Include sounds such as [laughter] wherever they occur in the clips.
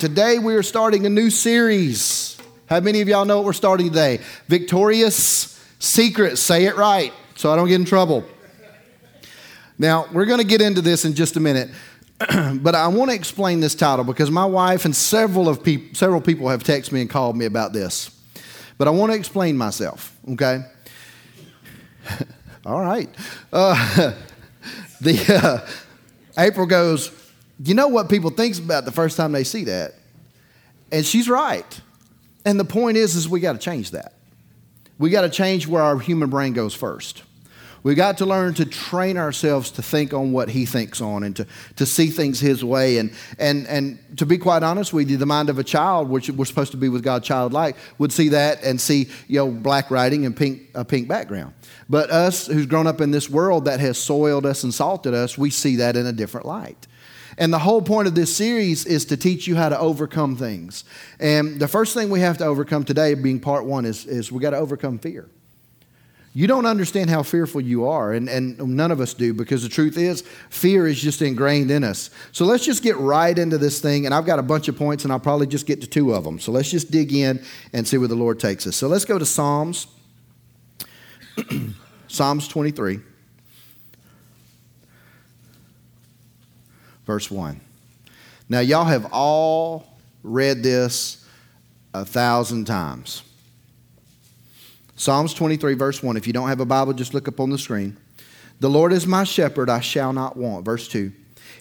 today we are starting a new series. How many of y'all know what we're starting today? Victorious Secrets. Say it right so I don't get in trouble. Now, we're going to get into this in just a minute, [clears throat] but I want to explain this title because my wife and several, of peop- several people have texted me and called me about this. But I want to explain myself, okay? [laughs] All right. Uh, [laughs] the, uh, April goes, You know what people think about the first time they see that? And she's right. And the point is, is we got to change that. We got to change where our human brain goes first. We got to learn to train ourselves to think on what he thinks on and to, to see things his way. And, and, and to be quite honest with you, the mind of a child, which we're supposed to be with God childlike, would see that and see you know, black writing and pink, a pink background. But us who's grown up in this world that has soiled us and salted us, we see that in a different light. And the whole point of this series is to teach you how to overcome things. And the first thing we have to overcome today, being part one, is, is we got to overcome fear. You don't understand how fearful you are, and, and none of us do, because the truth is, fear is just ingrained in us. So let's just get right into this thing, and I've got a bunch of points, and I'll probably just get to two of them. So let's just dig in and see where the Lord takes us. So let's go to Psalms, [clears throat] Psalms 23, verse 1. Now, y'all have all read this a thousand times. Psalms 23, verse 1. If you don't have a Bible, just look up on the screen. The Lord is my shepherd, I shall not want. Verse 2.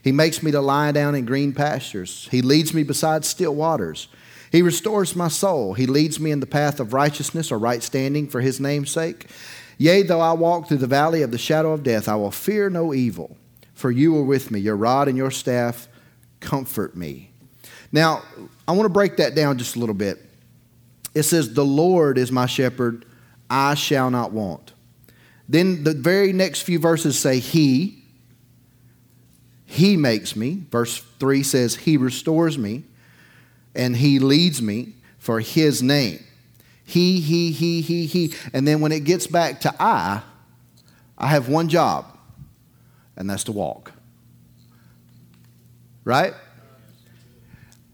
He makes me to lie down in green pastures. He leads me beside still waters. He restores my soul. He leads me in the path of righteousness or right standing for his name's sake. Yea, though I walk through the valley of the shadow of death, I will fear no evil, for you are with me. Your rod and your staff comfort me. Now, I want to break that down just a little bit. It says, The Lord is my shepherd, I shall not want. Then the very next few verses say, He. He makes me. Verse 3 says, He restores me and He leads me for His name. He, He, He, He, He. And then when it gets back to I, I have one job, and that's to walk. Right?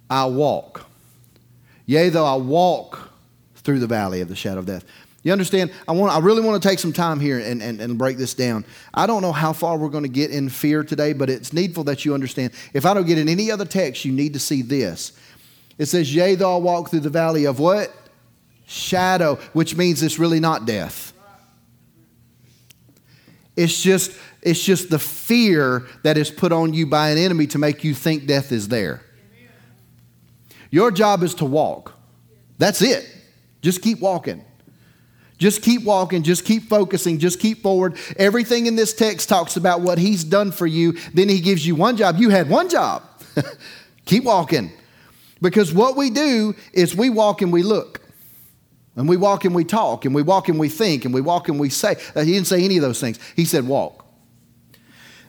I walk. Yea, though I walk through the valley of the shadow of death. You understand? I, want, I really want to take some time here and, and, and break this down. I don't know how far we're going to get in fear today, but it's needful that you understand. If I don't get in any other text, you need to see this. It says, Yea, though I walk through the valley of what? Shadow, which means it's really not death. It's just, it's just the fear that is put on you by an enemy to make you think death is there. Your job is to walk. That's it. Just keep walking. Just keep walking, just keep focusing, just keep forward. Everything in this text talks about what he's done for you. Then he gives you one job. You had one job. [laughs] keep walking. Because what we do is we walk and we look. And we walk and we talk, and we walk and we think, and we walk and we say. He didn't say any of those things. He said walk.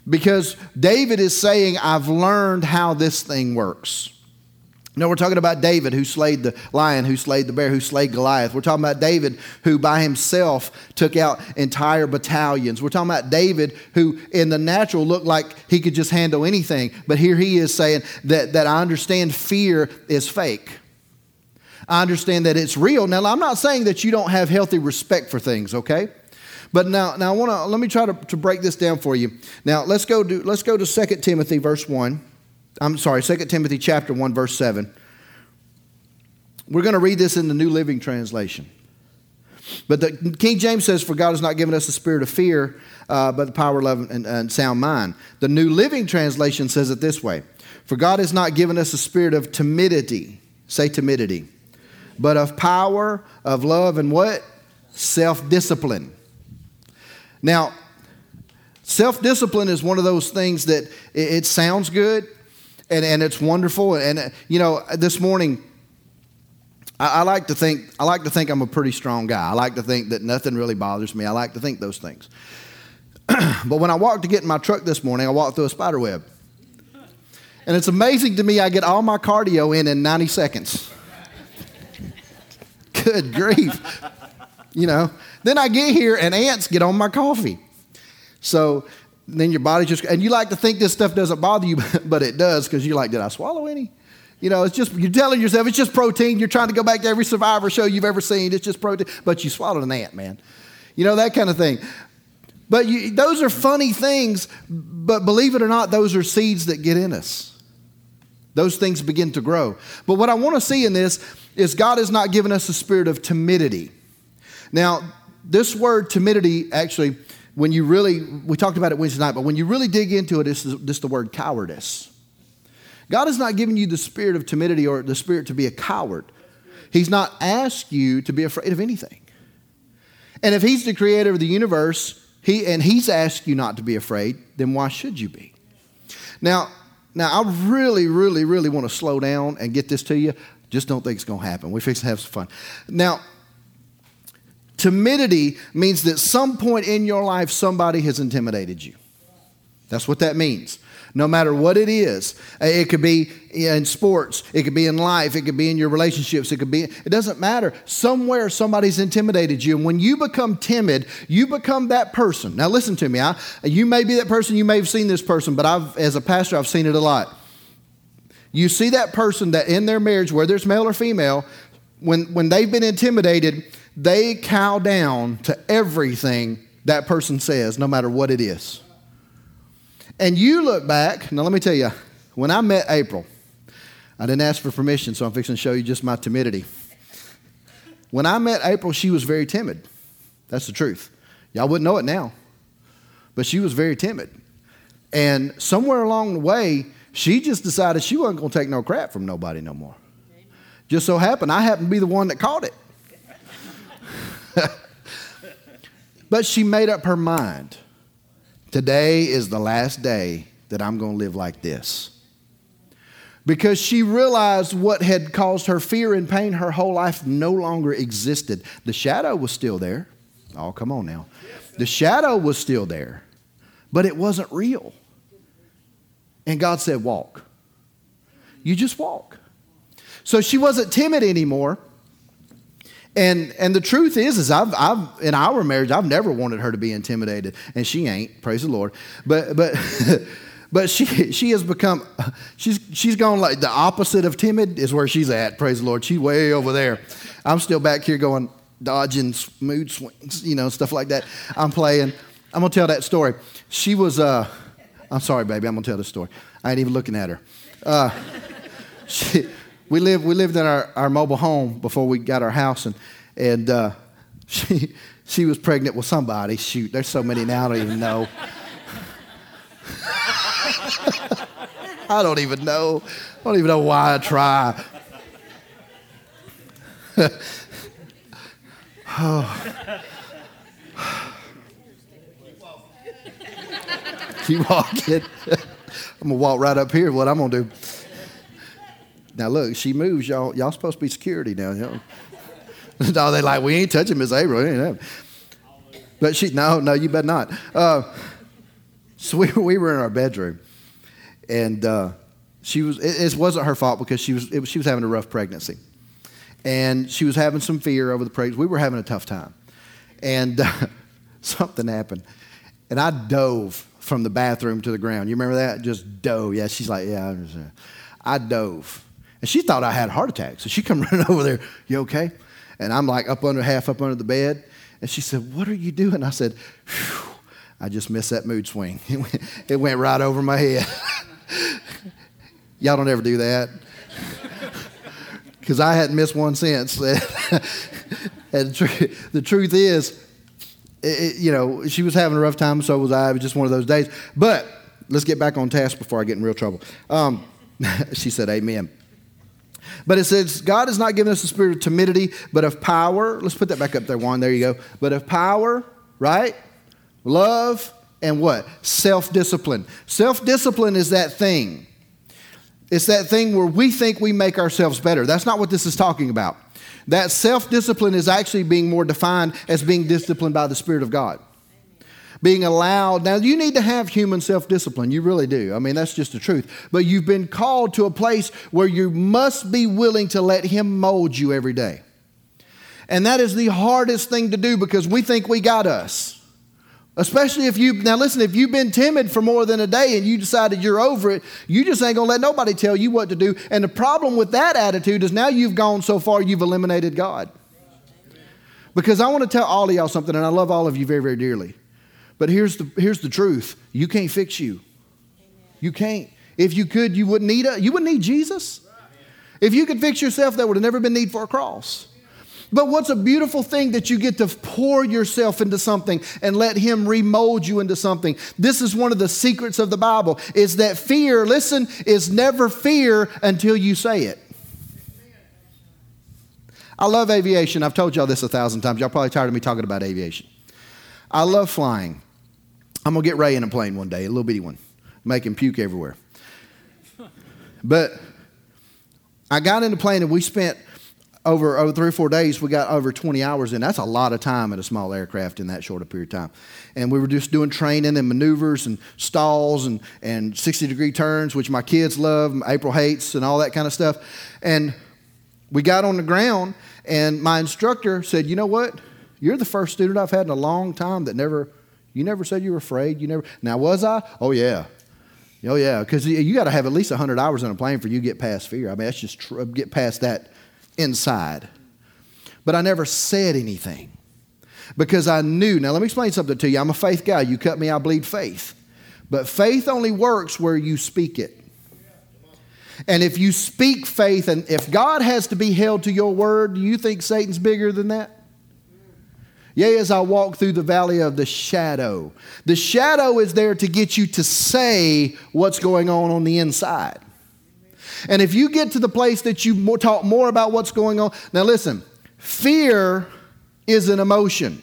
Because David is saying, I've learned how this thing works. No, we're talking about David who slayed the lion, who slayed the bear, who slayed Goliath. We're talking about David who by himself took out entire battalions. We're talking about David who in the natural looked like he could just handle anything. But here he is saying that, that I understand fear is fake. I understand that it's real. Now, I'm not saying that you don't have healthy respect for things, okay? But now, now I want to let me try to, to break this down for you. Now, let's go to let's go to 2 Timothy verse 1. I'm sorry, 2 Timothy chapter 1, verse 7. We're going to read this in the New Living Translation. But the King James says, For God has not given us a spirit of fear, uh, but the power, love, and, and sound mind. The New Living Translation says it this way For God has not given us a spirit of timidity. Say timidity. But of power, of love, and what? Self discipline. Now, self discipline is one of those things that it, it sounds good, and, and it's wonderful. And, uh, you know, this morning, I, I, like to think, I like to think I'm a pretty strong guy. I like to think that nothing really bothers me. I like to think those things. [clears throat] but when I walked to get in my truck this morning, I walked through a spider web. And it's amazing to me, I get all my cardio in in 90 seconds. [laughs] Good grief. You know, then I get here and ants get on my coffee. So then your body just, and you like to think this stuff doesn't bother you, [laughs] but it does because you're like, did I swallow any? You know, it's just, you're telling yourself it's just protein. You're trying to go back to every survivor show you've ever seen. It's just protein. But you swallowed an ant, man. You know, that kind of thing. But you, those are funny things, but believe it or not, those are seeds that get in us. Those things begin to grow. But what I want to see in this is God has not given us a spirit of timidity. Now, this word timidity, actually, when you really, we talked about it Wednesday night, but when you really dig into it, it's just the word cowardice. God has not given you the spirit of timidity or the spirit to be a coward. He's not asked you to be afraid of anything. And if He's the creator of the universe, he, and He's asked you not to be afraid, then why should you be? Now, now I really, really, really want to slow down and get this to you. Just don't think it's going to happen. We're fixing to have some fun. Now, timidity means that some point in your life somebody has intimidated you. That's what that means no matter what it is. It could be in sports, it could be in life, it could be in your relationships, it could be, it doesn't matter. Somewhere somebody's intimidated you. And when you become timid, you become that person. Now, listen to me. I, you may be that person, you may have seen this person, but I've, as a pastor, I've seen it a lot. You see that person that in their marriage, whether it's male or female, when, when they've been intimidated, they cow down to everything that person says, no matter what it is. And you look back, now let me tell you, when I met April, I didn't ask for permission, so I'm fixing to show you just my timidity. When I met April, she was very timid. That's the truth. Y'all wouldn't know it now, but she was very timid. And somewhere along the way, she just decided she wasn't going to take no crap from nobody no more. Just so happened, I happened to be the one that caught it. [laughs] but she made up her mind. Today is the last day that I'm going to live like this. Because she realized what had caused her fear and pain her whole life no longer existed. The shadow was still there. Oh, come on now. The shadow was still there, but it wasn't real. And God said, Walk. You just walk. So she wasn't timid anymore. And and the truth is, is I've I've in our marriage, I've never wanted her to be intimidated, and she ain't. Praise the Lord. But but. [laughs] but she she has become she's she's gone like the opposite of timid is where she's at praise the lord she's way over there i'm still back here going dodging mood swings you know stuff like that i'm playing i'm gonna tell that story she was uh i'm sorry baby i'm gonna tell the story i ain't even looking at her uh, [laughs] she, we lived we lived in our, our mobile home before we got our house, and and uh, [laughs] she she was pregnant with somebody. Shoot, there's so many now I don't even know. [laughs] I don't even know. I don't even know why I try. [laughs] oh. Keep walking. I'm gonna walk right up here. What I'm gonna do. Now look, she moves, y'all. Y'all supposed to be security now. Know? [laughs] no, they like we ain't touching Miss April. But she, no, no, you better not. Uh, so we, we were in our bedroom, and uh, she was. It, it, wasn't her fault because she was. It, she was having a rough pregnancy, and she was having some fear over the pregnancy. We were having a tough time, and uh, [laughs] something happened, and I dove from the bathroom to the ground. You remember that? Just dove. Yeah, she's like, yeah, I dove and she thought I had a heart attack. So she come [laughs] running over there, you okay? And I'm like up under, half up under the bed. And she said, what are you doing? I said, I just missed that mood swing. [laughs] It went, it went right over my head. [laughs] Y'all don't ever do that. Because I hadn't missed one since. and the truth is, it, you know, she was having a rough time, so was I. It was just one of those days. But let's get back on task before I get in real trouble. Um, she said, Amen. But it says, God has not given us a spirit of timidity, but of power. Let's put that back up there, Juan. There you go. But of power, right? Love, and what? Self discipline. Self discipline is that thing. It's that thing where we think we make ourselves better. That's not what this is talking about. That self discipline is actually being more defined as being disciplined by the Spirit of God being allowed. Now, you need to have human self discipline. You really do. I mean, that's just the truth. But you've been called to a place where you must be willing to let Him mold you every day. And that is the hardest thing to do because we think we got us. Especially if you, now listen, if you've been timid for more than a day and you decided you're over it, you just ain't gonna let nobody tell you what to do. And the problem with that attitude is now you've gone so far you've eliminated God. Because I want to tell all of y'all something, and I love all of you very, very dearly. But here's the, here's the truth you can't fix you. You can't. If you could, you wouldn't need a, you wouldn't need Jesus. If you could fix yourself, there would have never been need for a cross. But what's a beautiful thing that you get to pour yourself into something and let him remold you into something. This is one of the secrets of the Bible is that fear, listen, is never fear until you say it. I love aviation. I've told y'all this a thousand times. Y'all probably tired of me talking about aviation. I love flying. I'm going to get Ray in a plane one day, a little bitty one, make him puke everywhere. But I got in the plane and we spent over, over three or four days, we got over 20 hours in. That's a lot of time in a small aircraft in that short a period of time. And we were just doing training and maneuvers and stalls and, and 60 degree turns, which my kids love, April hates, and all that kind of stuff. And we got on the ground, and my instructor said, You know what? You're the first student I've had in a long time that never, you never said you were afraid. You never, now was I? Oh, yeah. Oh, yeah. Because you got to have at least 100 hours on a plane for you get past fear. I mean, that's just tr- get past that inside. But I never said anything because I knew. Now, let me explain something to you. I'm a faith guy. You cut me, I bleed faith. But faith only works where you speak it. And if you speak faith, and if God has to be held to your word, do you think Satan's bigger than that? Yea, as I walk through the valley of the shadow. The shadow is there to get you to say what's going on on the inside. And if you get to the place that you talk more about what's going on, now listen, fear is an emotion,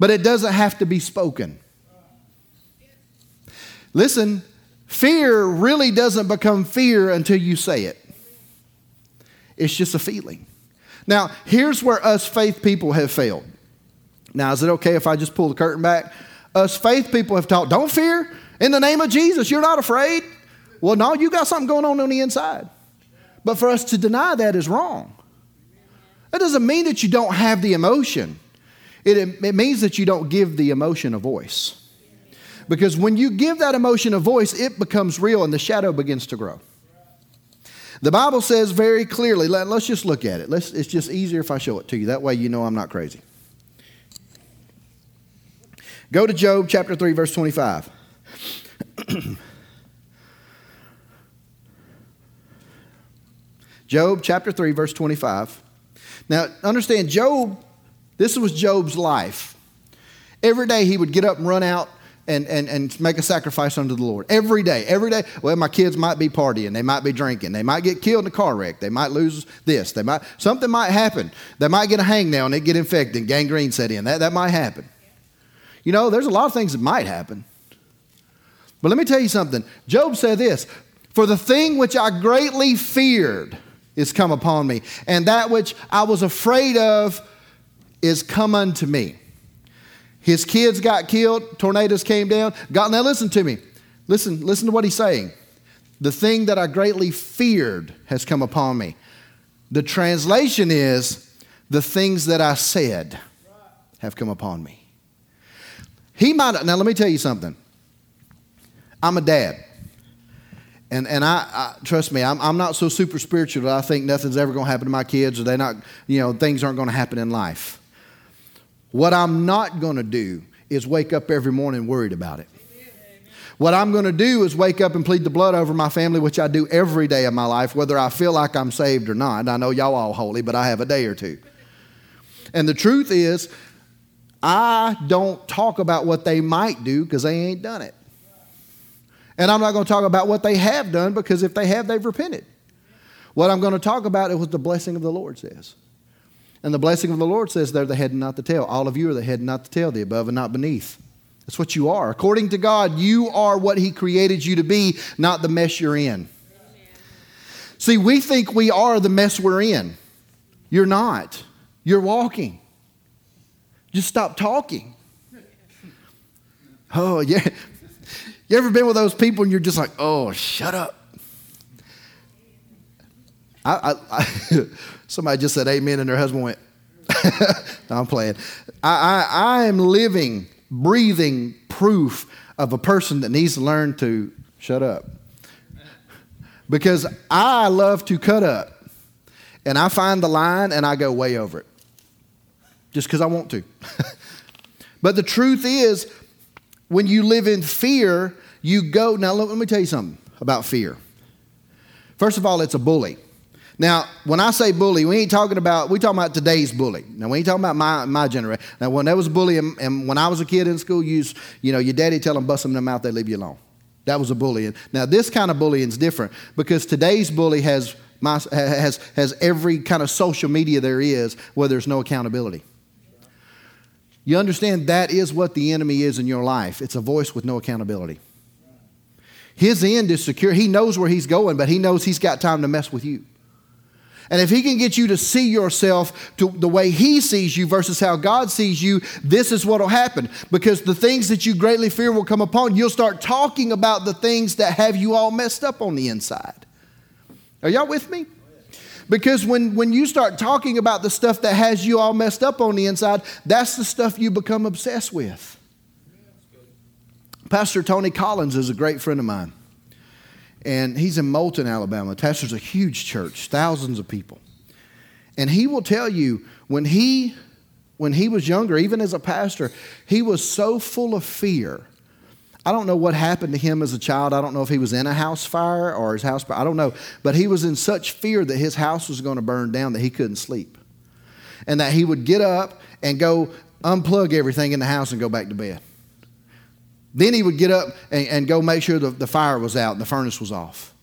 but it doesn't have to be spoken. Listen, Fear really doesn't become fear until you say it, it's just a feeling. Now, here's where us faith people have failed. Now, is it okay if I just pull the curtain back? Us faith people have taught, don't fear. In the name of Jesus, you're not afraid. Well, no, you got something going on on the inside. But for us to deny that is wrong. That doesn't mean that you don't have the emotion, it, it means that you don't give the emotion a voice. Because when you give that emotion a voice, it becomes real and the shadow begins to grow. The Bible says very clearly, let, us just look at it. Let's, it's just easier if I show it to you. That way you know I'm not crazy. Go to Job chapter 3, verse 25. Job chapter 3, verse 25. Now, understand, Job, this was Job's life. Every day he would get up and run out and, and, and make a sacrifice unto the Lord. Every day, every day. Well, my kids might be partying. They might be drinking. They might get killed in a car wreck. They might lose this. They might, something might happen. They might get a hangnail and they get infected. Gangrene set in. That, that might happen. You know, there's a lot of things that might happen. But let me tell you something. Job said this For the thing which I greatly feared is come upon me, and that which I was afraid of is come unto me. His kids got killed, tornadoes came down. God, now listen to me. Listen, listen to what he's saying. The thing that I greatly feared has come upon me. The translation is, the things that I said have come upon me. He might, now let me tell you something. I'm a dad. And, and I, I trust me, I'm, I'm not so super spiritual that I think nothing's ever going to happen to my kids or they not, you know, things aren't going to happen in life. What I'm not going to do is wake up every morning worried about it. What I'm going to do is wake up and plead the blood over my family, which I do every day of my life, whether I feel like I'm saved or not. I know y'all all holy, but I have a day or two. And the truth is, I don't talk about what they might do because they ain't done it. And I'm not going to talk about what they have done because if they have, they've repented. What I'm going to talk about is what the blessing of the Lord says. And the blessing of the Lord says they're the head and not the tail. All of you are the head and not the tail, the above and not beneath. That's what you are. According to God, you are what He created you to be, not the mess you're in. See, we think we are the mess we're in. You're not. You're walking. Just stop talking. Oh, yeah. You ever been with those people and you're just like, oh, shut up? I, I, I [laughs] somebody just said amen and their husband went, [laughs] no, I'm playing. I, I, I am living breathing proof of a person that needs to learn to shut up. Because I love to cut up. And I find the line and I go way over it. Just because I want to. But the truth is, when you live in fear, you go. Now, let me tell you something about fear. First of all, it's a bully. Now, when I say bully, we ain't talking about, we talking about today's bully. Now, we ain't talking about my, my generation. Now, when there was a bully, and, and when I was a kid in school, you, you know, your daddy tell them, bust them in the mouth, they leave you alone. That was a bullying. Now, this kind of bullying is different because today's bully has, my, has, has every kind of social media there is where there's no accountability. You understand that is what the enemy is in your life it's a voice with no accountability. His end is secure. He knows where he's going, but he knows he's got time to mess with you. And if he can get you to see yourself to the way he sees you versus how God sees you, this is what will happen. Because the things that you greatly fear will come upon, you'll start talking about the things that have you all messed up on the inside. Are y'all with me? Because when, when you start talking about the stuff that has you all messed up on the inside, that's the stuff you become obsessed with. Pastor Tony Collins is a great friend of mine. And he's in Moulton, Alabama. Pastor's a huge church, thousands of people. And he will tell you when he when he was younger, even as a pastor, he was so full of fear. I don't know what happened to him as a child. I don't know if he was in a house fire or his house fire. I don't know. But he was in such fear that his house was going to burn down that he couldn't sleep. And that he would get up and go unplug everything in the house and go back to bed. Then he would get up and, and go make sure the, the fire was out and the furnace was off.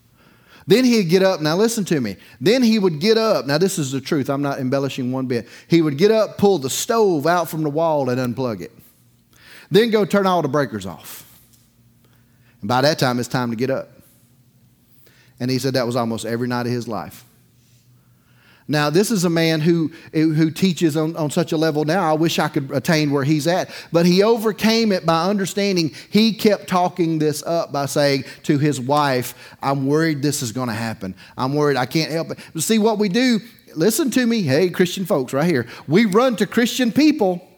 Then he'd get up. Now, listen to me. Then he would get up. Now, this is the truth. I'm not embellishing one bit. He would get up, pull the stove out from the wall, and unplug it. Then go turn all the breakers off. And by that time, it's time to get up. And he said that was almost every night of his life. Now, this is a man who, who teaches on, on such a level now. I wish I could attain where he's at. But he overcame it by understanding. He kept talking this up by saying to his wife, I'm worried this is going to happen. I'm worried I can't help it. But see, what we do, listen to me, hey, Christian folks, right here. We run to Christian people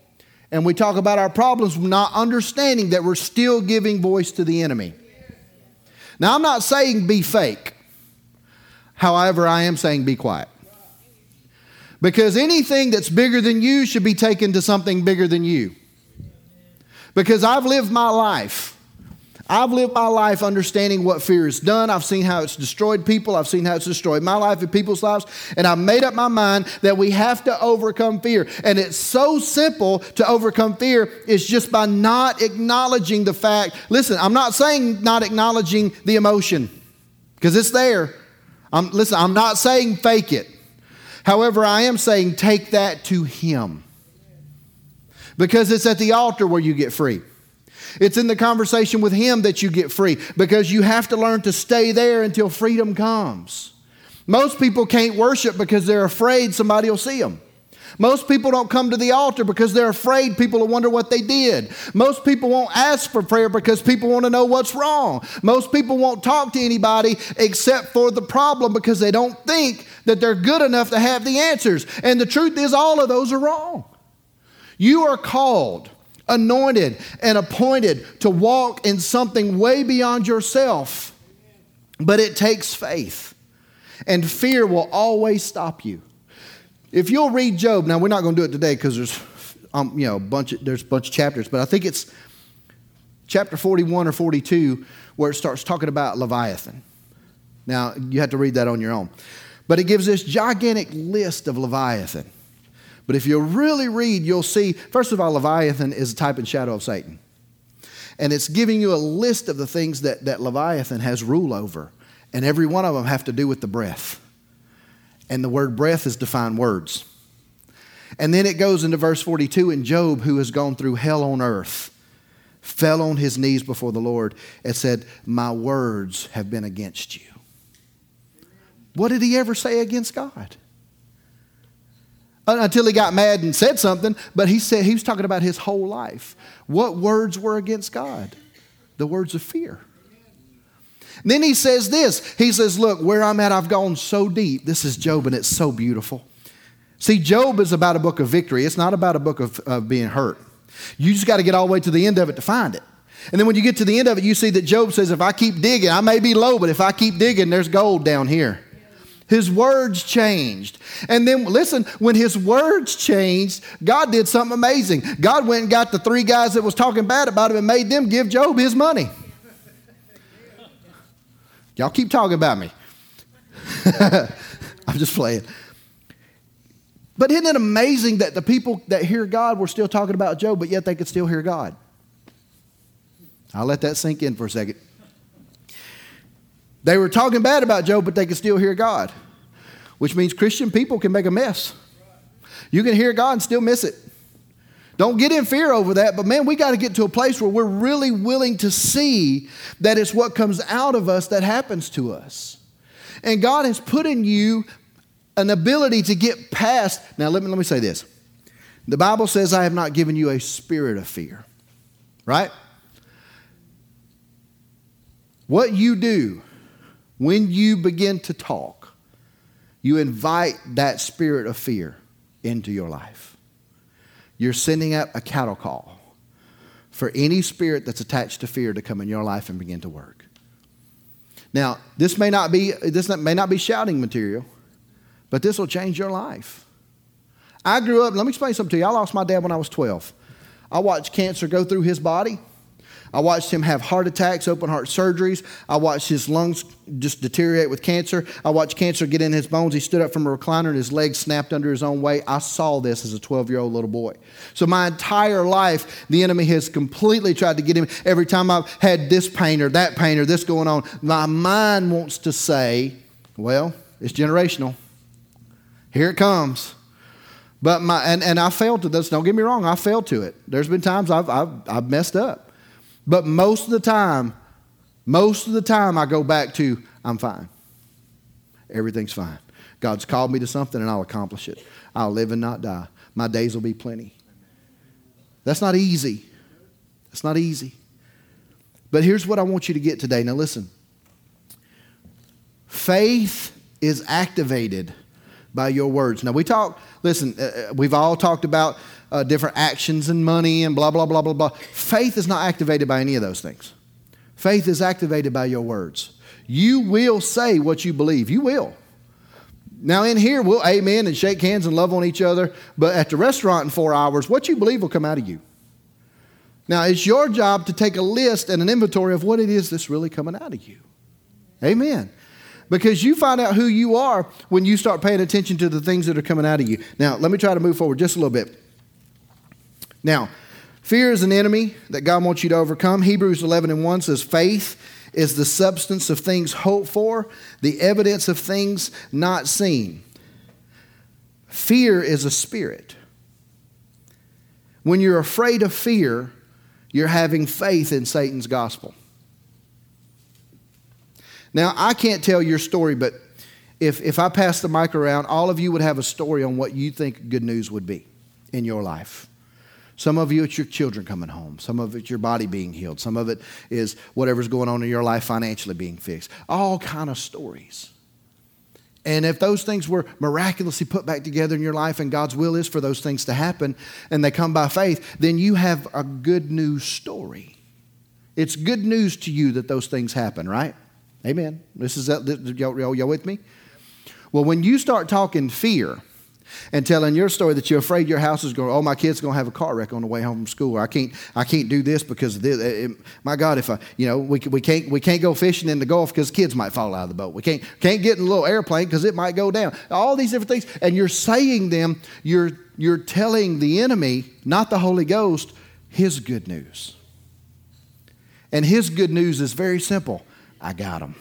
and we talk about our problems, not understanding that we're still giving voice to the enemy. Now, I'm not saying be fake. However, I am saying be quiet. Because anything that's bigger than you should be taken to something bigger than you. Because I've lived my life. I've lived my life understanding what fear has done. I've seen how it's destroyed people. I've seen how it's destroyed my life and people's lives. And I've made up my mind that we have to overcome fear. And it's so simple to overcome fear. It's just by not acknowledging the fact. Listen, I'm not saying not acknowledging the emotion because it's there. I'm, listen, I'm not saying fake it. However, I am saying take that to Him. Because it's at the altar where you get free. It's in the conversation with Him that you get free because you have to learn to stay there until freedom comes. Most people can't worship because they're afraid somebody will see them. Most people don't come to the altar because they're afraid people will wonder what they did. Most people won't ask for prayer because people want to know what's wrong. Most people won't talk to anybody except for the problem because they don't think that they're good enough to have the answers. And the truth is, all of those are wrong. You are called, anointed, and appointed to walk in something way beyond yourself, but it takes faith. And fear will always stop you. If you'll read Job, now we're not going to do it today because there's, um, you know, a bunch of, there's a bunch of chapters, but I think it's chapter 41 or 42 where it starts talking about Leviathan. Now, you have to read that on your own. But it gives this gigantic list of Leviathan. But if you really read, you'll see, first of all, Leviathan is a type and shadow of Satan. And it's giving you a list of the things that, that Leviathan has rule over. And every one of them have to do with the breath and the word breath is defined words. And then it goes into verse 42 in Job, who has gone through hell on earth, fell on his knees before the Lord and said, My words have been against you. What did he ever say against God? Uh, until he got mad and said something, but he said he was talking about his whole life. What words were against God? The words of fear. Then he says this He says, Look, where I'm at, I've gone so deep. This is Job, and it's so beautiful. See, Job is about a book of victory, it's not about a book of, of being hurt. You just got to get all the way to the end of it to find it. And then when you get to the end of it, you see that Job says, If I keep digging, I may be low, but if I keep digging, there's gold down here. His words changed. And then listen, when his words changed, God did something amazing. God went and got the three guys that was talking bad about him and made them give Job his money. Y'all keep talking about me. [laughs] I'm just playing. But isn't it amazing that the people that hear God were still talking about Job, but yet they could still hear God? I'll let that sink in for a second. They were talking bad about Job, but they could still hear God, which means Christian people can make a mess. You can hear God and still miss it. Don't get in fear over that, but man, we got to get to a place where we're really willing to see that it's what comes out of us that happens to us. And God has put in you an ability to get past. Now, let me, let me say this. The Bible says, I have not given you a spirit of fear, right? What you do when you begin to talk, you invite that spirit of fear into your life. You're sending out a cattle call for any spirit that's attached to fear to come in your life and begin to work. Now, this may not be this may not be shouting material, but this will change your life. I grew up, let me explain something to you. I lost my dad when I was 12. I watched cancer go through his body. I watched him have heart attacks, open heart surgeries. I watched his lungs just deteriorate with cancer. I watched cancer get in his bones. He stood up from a recliner and his legs snapped under his own weight. I saw this as a 12 year old little boy. So, my entire life, the enemy has completely tried to get him. Every time I've had this pain or that pain or this going on, my mind wants to say, well, it's generational. Here it comes. But my, and, and I failed to this. Don't get me wrong, I failed to it. There's been times I've, I've, I've messed up. But most of the time, most of the time, I go back to, I'm fine. Everything's fine. God's called me to something and I'll accomplish it. I'll live and not die. My days will be plenty. That's not easy. That's not easy. But here's what I want you to get today. Now, listen faith is activated by your words. Now, we talk, listen, uh, uh we've all talked about uh, different actions and money and blah, blah, blah, blah, blah. Faith is not activated by any of those things. Faith is activated by your words. You will say what you believe. You will. Now, in here, we'll amen and shake hands and love on each other, but at the restaurant in four hours, what you believe will come out of you. Now, it's your job to take a list and an inventory of what it is that's really coming out of you. Amen. Because you find out who you are when you start paying attention to the things that are coming out of you. Now, let me try to move forward just a little bit. Now, fear is an enemy that God wants you to overcome. Hebrews 11 and 1 says, Faith is the substance of things hoped for, the evidence of things not seen. Fear is a spirit. When you're afraid of fear, you're having faith in Satan's gospel. Now, I can't tell your story, but if, if I pass the mic around, all of you would have a story on what you think good news would be in your life. Some of you, it's your children coming home. Some of it's your body being healed. Some of it is whatever's going on in your life financially being fixed. All kind of stories. And if those things were miraculously put back together in your life and God's will is for those things to happen and they come by faith, then you have a good news story. It's good news to you that those things happen, right? Amen. This is uh, y'all, y'all with me? Well, when you start talking fear, and telling your story that you're afraid your house is going, oh, my kid's going to have a car wreck on the way home from school. I can't, I can't do this because this. It, my God, if I, you know, we, we can't, we can't go fishing in the Gulf because kids might fall out of the boat. We can't, can't get in a little airplane because it might go down. All these different things, and you're saying them. You're, you're telling the enemy, not the Holy Ghost, His good news. And His good news is very simple. I got him.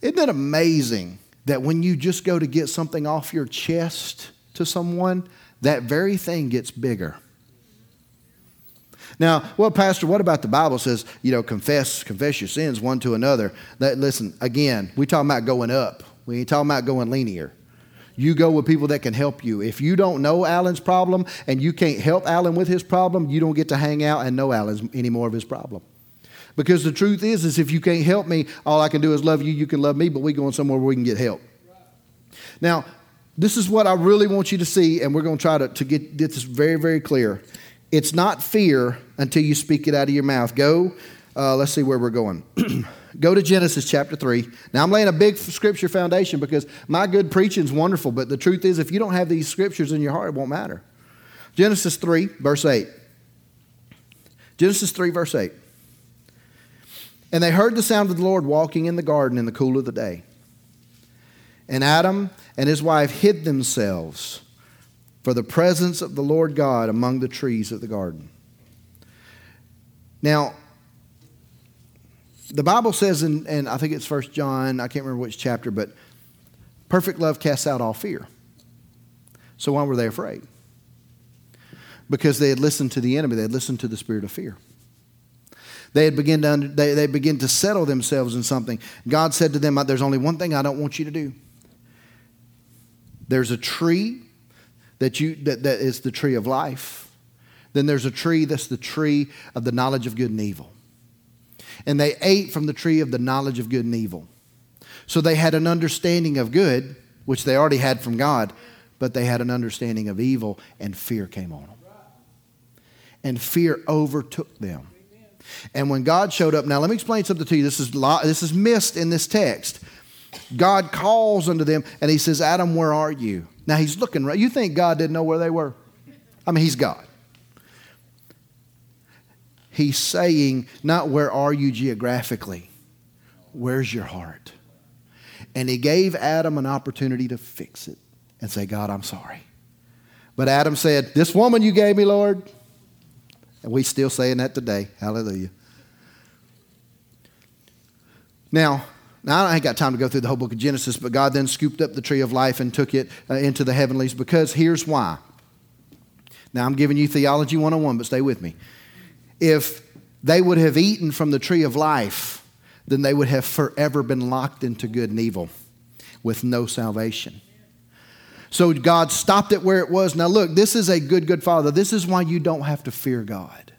Isn't that amazing? That when you just go to get something off your chest to someone, that very thing gets bigger. Now, well, Pastor, what about the Bible says, you know, confess, confess your sins one to another? That, listen, again, we talking about going up. We ain't talking about going linear. You go with people that can help you. If you don't know Alan's problem and you can't help Alan with his problem, you don't get to hang out and know Alan's any more of his problem. Because the truth is, is if you can't help me, all I can do is love you. You can love me, but we're going somewhere where we can get help. Now, this is what I really want you to see, and we're going to try to, to get, get this very, very clear. It's not fear until you speak it out of your mouth. Go, uh, let's see where we're going. [clears throat] Go to Genesis chapter 3. Now, I'm laying a big scripture foundation because my good preaching is wonderful, but the truth is, if you don't have these scriptures in your heart, it won't matter. Genesis 3, verse 8. Genesis 3, verse 8. And they heard the sound of the Lord walking in the garden in the cool of the day. And Adam and his wife hid themselves for the presence of the Lord God among the trees of the garden. Now, the Bible says, in, and I think it's First John, I can't remember which chapter, but perfect love casts out all fear. So why were they afraid? Because they had listened to the enemy, they had listened to the spirit of fear. They had begun to, they, they begin to settle themselves in something. God said to them, There's only one thing I don't want you to do. There's a tree that, you, that, that is the tree of life. Then there's a tree that's the tree of the knowledge of good and evil. And they ate from the tree of the knowledge of good and evil. So they had an understanding of good, which they already had from God, but they had an understanding of evil, and fear came on them. And fear overtook them. And when God showed up, now let me explain something to you. This is, this is missed in this text. God calls unto them and he says, Adam, where are you? Now he's looking right. You think God didn't know where they were? I mean, he's God. He's saying, not where are you geographically, where's your heart? And he gave Adam an opportunity to fix it and say, God, I'm sorry. But Adam said, This woman you gave me, Lord. And we still saying that today. Hallelujah. Now, now, I ain't got time to go through the whole book of Genesis, but God then scooped up the tree of life and took it uh, into the heavenlies because here's why. Now, I'm giving you theology 101, but stay with me. If they would have eaten from the tree of life, then they would have forever been locked into good and evil with no salvation. So God stopped it where it was. Now, look, this is a good, good father. This is why you don't have to fear God.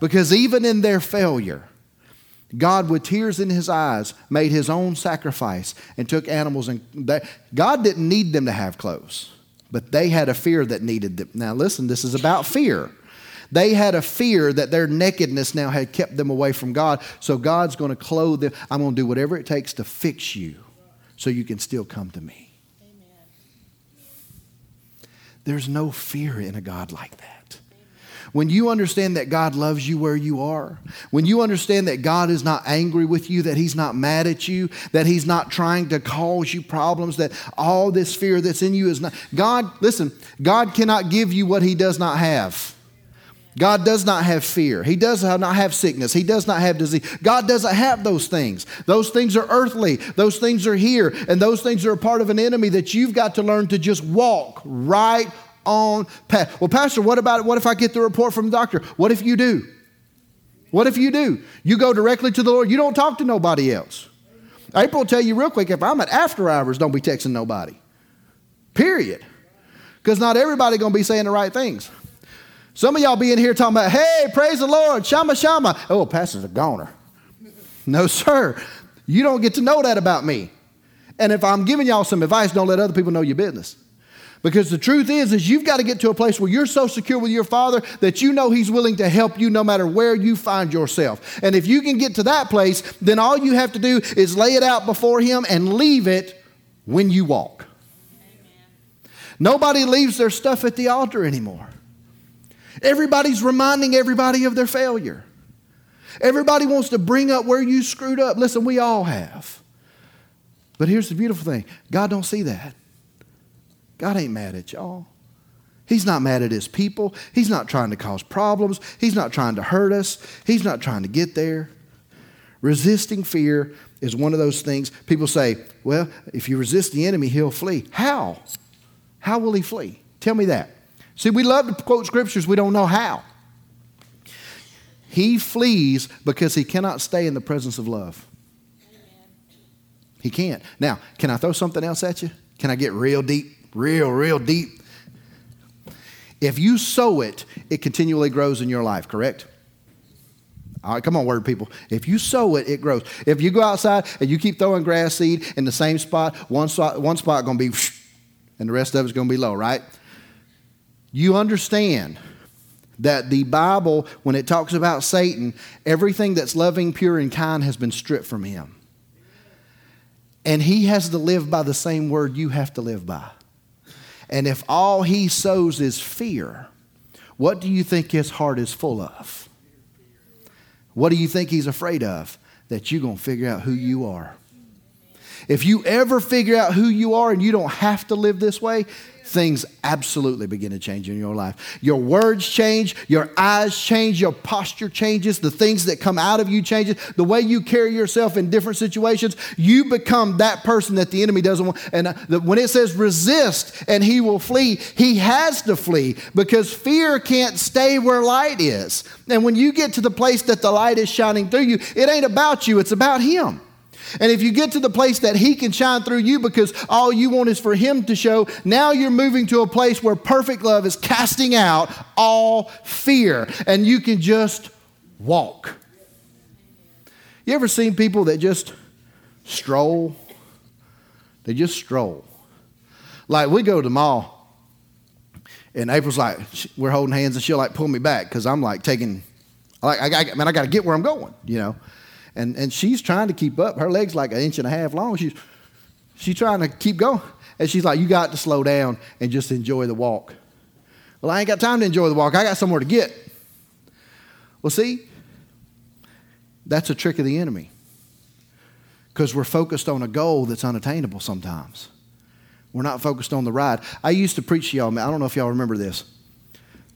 Because even in their failure, God, with tears in his eyes, made his own sacrifice and took animals. And they, God didn't need them to have clothes, but they had a fear that needed them. Now, listen, this is about fear. They had a fear that their nakedness now had kept them away from God. So God's going to clothe them. I'm going to do whatever it takes to fix you so you can still come to me. There's no fear in a God like that. When you understand that God loves you where you are, when you understand that God is not angry with you, that He's not mad at you, that He's not trying to cause you problems, that all this fear that's in you is not. God, listen, God cannot give you what He does not have. God does not have fear. He does not have sickness. He does not have disease. God doesn't have those things. Those things are earthly. Those things are here. And those things are a part of an enemy that you've got to learn to just walk right on path. Well, Pastor, what about what if I get the report from the doctor? What if you do? What if you do? You go directly to the Lord. You don't talk to nobody else. April will tell you real quick if I'm at after hours, don't be texting nobody. Period. Because not everybody going to be saying the right things. Some of y'all be in here talking about, hey, praise the Lord, shama shama. Oh, pastor's a goner. No, sir. You don't get to know that about me. And if I'm giving y'all some advice, don't let other people know your business. Because the truth is, is you've got to get to a place where you're so secure with your Father that you know He's willing to help you no matter where you find yourself. And if you can get to that place, then all you have to do is lay it out before Him and leave it when you walk. Amen. Nobody leaves their stuff at the altar anymore. Everybody's reminding everybody of their failure. Everybody wants to bring up where you screwed up. Listen, we all have. But here's the beautiful thing God don't see that. God ain't mad at y'all. He's not mad at his people. He's not trying to cause problems. He's not trying to hurt us. He's not trying to get there. Resisting fear is one of those things people say, well, if you resist the enemy, he'll flee. How? How will he flee? Tell me that. See, we love to quote scriptures, we don't know how. He flees because he cannot stay in the presence of love. He can't. Now, can I throw something else at you? Can I get real deep? real, real deep. If you sow it, it continually grows in your life, correct? All right, come on, word people. If you sow it, it grows. If you go outside and you keep throwing grass seed in the same spot, one spot, one spot going to be, [sniffs] and the rest of it's going to be low, right? You understand that the Bible, when it talks about Satan, everything that's loving, pure, and kind has been stripped from him. And he has to live by the same word you have to live by. And if all he sows is fear, what do you think his heart is full of? What do you think he's afraid of? That you're going to figure out who you are. If you ever figure out who you are and you don't have to live this way, things absolutely begin to change in your life. Your words change, your eyes change, your posture changes, the things that come out of you changes, the way you carry yourself in different situations, you become that person that the enemy doesn't want. And uh, when it says resist and he will flee, he has to flee because fear can't stay where light is. And when you get to the place that the light is shining through you, it ain't about you, it's about him. And if you get to the place that He can shine through you because all you want is for Him to show, now you're moving to a place where perfect love is casting out all fear and you can just walk. You ever seen people that just stroll? They just stroll. Like we go to the mall and April's like, we're holding hands and she'll like pull me back because I'm like taking, like, I, I, man, I got to get where I'm going, you know. And, and she's trying to keep up. Her leg's like an inch and a half long. She's, she's trying to keep going. And she's like, You got to slow down and just enjoy the walk. Well, I ain't got time to enjoy the walk. I got somewhere to get. Well, see, that's a trick of the enemy because we're focused on a goal that's unattainable sometimes. We're not focused on the ride. I used to preach to y'all, I don't know if y'all remember this.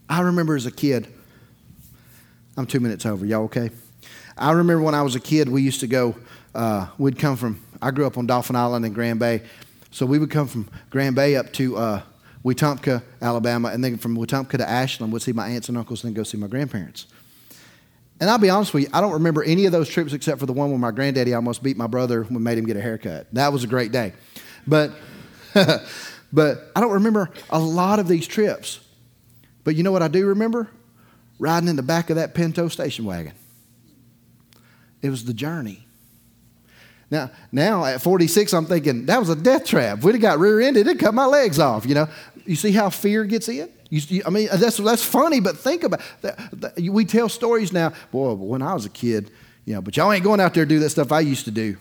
I remember as a kid, I'm two minutes over. Y'all okay? I remember when I was a kid, we used to go, uh, we'd come from, I grew up on Dauphin Island in Grand Bay. So we would come from Grand Bay up to uh, Wetumpka, Alabama, and then from Wetumpka to Ashland, would see my aunts and uncles, and then go see my grandparents. And I'll be honest with you, I don't remember any of those trips except for the one where my granddaddy almost beat my brother when we made him get a haircut. That was a great day. But, [laughs] but I don't remember a lot of these trips. But you know what I do remember? Riding in the back of that Pinto station wagon. It was the journey. Now, now at 46, I'm thinking that was a death trap. We'd have got rear-ended, it'd cut my legs off. You know, you see how fear gets in. You, I mean, that's that's funny, but think about that. We tell stories now. Boy, when I was a kid, you know, but y'all ain't going out there to do that stuff I used to do.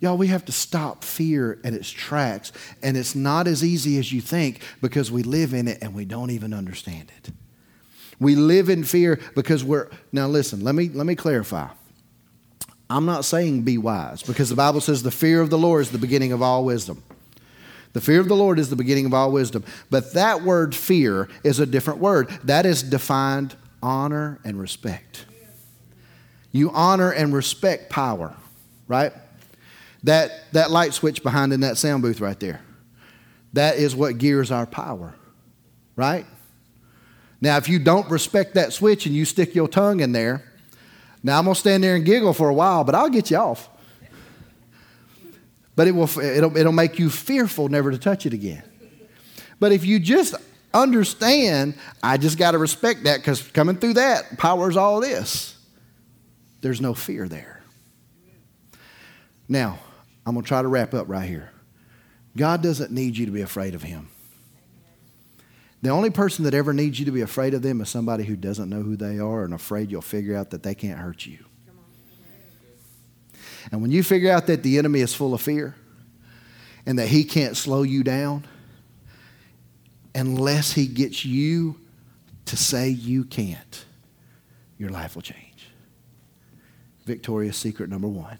Y'all, we have to stop fear at its tracks, and it's not as easy as you think because we live in it and we don't even understand it. We live in fear because we're now. Listen, let me let me clarify. I'm not saying be wise because the Bible says the fear of the Lord is the beginning of all wisdom. The fear of the Lord is the beginning of all wisdom. But that word fear is a different word. That is defined honor and respect. You honor and respect power, right? That, that light switch behind in that sound booth right there. That is what gears our power, right? Now, if you don't respect that switch and you stick your tongue in there, now I'm gonna stand there and giggle for a while, but I'll get you off. But it will it'll, it'll make you fearful never to touch it again. But if you just understand, I just got to respect that because coming through that powers all this. There's no fear there. Now, I'm going to try to wrap up right here. God doesn't need you to be afraid of Him. The only person that ever needs you to be afraid of them is somebody who doesn't know who they are and afraid you'll figure out that they can't hurt you. And when you figure out that the enemy is full of fear and that he can't slow you down unless he gets you to say you can't, your life will change. Victoria's secret number one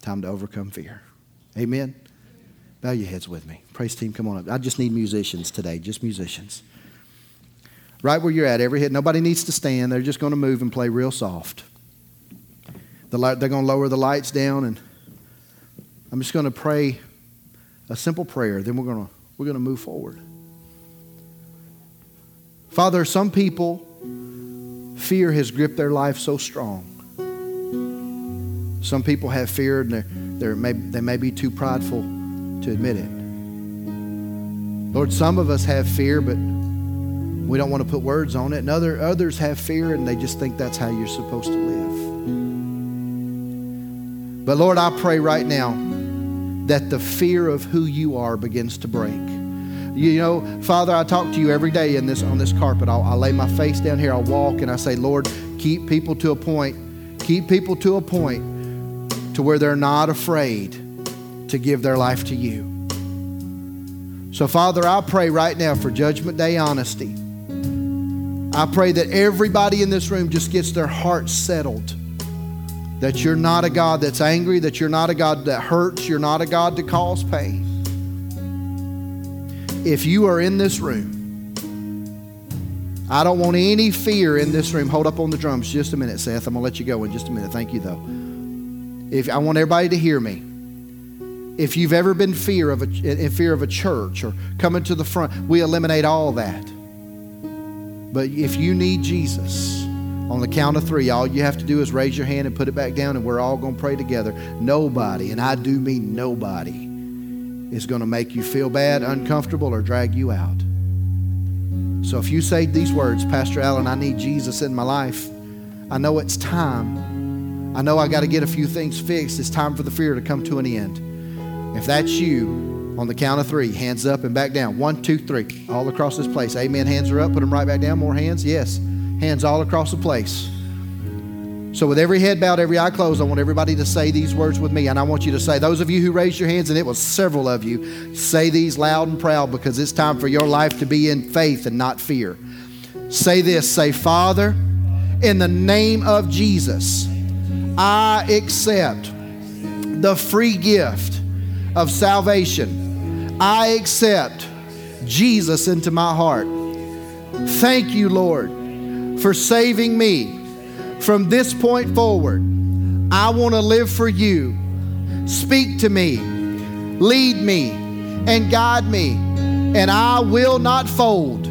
time to overcome fear. Amen. Bow your heads with me. Praise team, come on up. I just need musicians today, just musicians. Right where you're at, every head. Nobody needs to stand. They're just going to move and play real soft. The light, they're going to lower the lights down, and I'm just going to pray a simple prayer. Then we're going to we're going to move forward. Father, some people fear has gripped their life so strong. Some people have fear and they're, they're may, they may be too prideful to admit it. Lord, some of us have fear, but we don't want to put words on it. And other, others have fear and they just think that's how you're supposed to live. But Lord, I pray right now that the fear of who you are begins to break. You know, Father, I talk to you every day in this on this carpet. I'll, I lay my face down here. I'll walk and I say, Lord, keep people to a point. Keep people to a point to where they're not afraid to give their life to you. So, Father, I pray right now for Judgment Day honesty. I pray that everybody in this room just gets their heart settled. That you're not a God that's angry, that you're not a God that hurts, you're not a God to cause pain. If you are in this room, I don't want any fear in this room. Hold up on the drums just a minute, Seth. I'm going to let you go in just a minute. Thank you, though. If I want everybody to hear me. If you've ever been fear of a, in fear of a church or coming to the front, we eliminate all that. But if you need Jesus, on the count of three, all you have to do is raise your hand and put it back down, and we're all going to pray together. Nobody, and I do mean nobody, is going to make you feel bad, uncomfortable, or drag you out. So if you say these words, Pastor Allen, I need Jesus in my life, I know it's time. I know I got to get a few things fixed. It's time for the fear to come to an end. If that's you, on the count of three, hands up and back down. One, two, three, all across this place. Amen. Hands are up. Put them right back down. More hands. Yes. Hands all across the place. So, with every head bowed, every eye closed, I want everybody to say these words with me. And I want you to say, those of you who raised your hands, and it was several of you, say these loud and proud because it's time for your life to be in faith and not fear. Say this say, Father, in the name of Jesus, I accept the free gift of salvation. I accept Jesus into my heart. Thank you, Lord, for saving me from this point forward, I want to live for you. Speak to me, lead me, and guide me, and I will not fold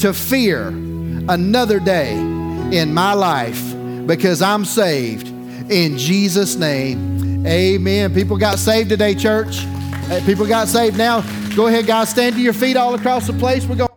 to fear another day in my life because I'm saved. In Jesus' name, amen. People got saved today, church. People got saved now. Go ahead, guys, stand to your feet all across the place. We're going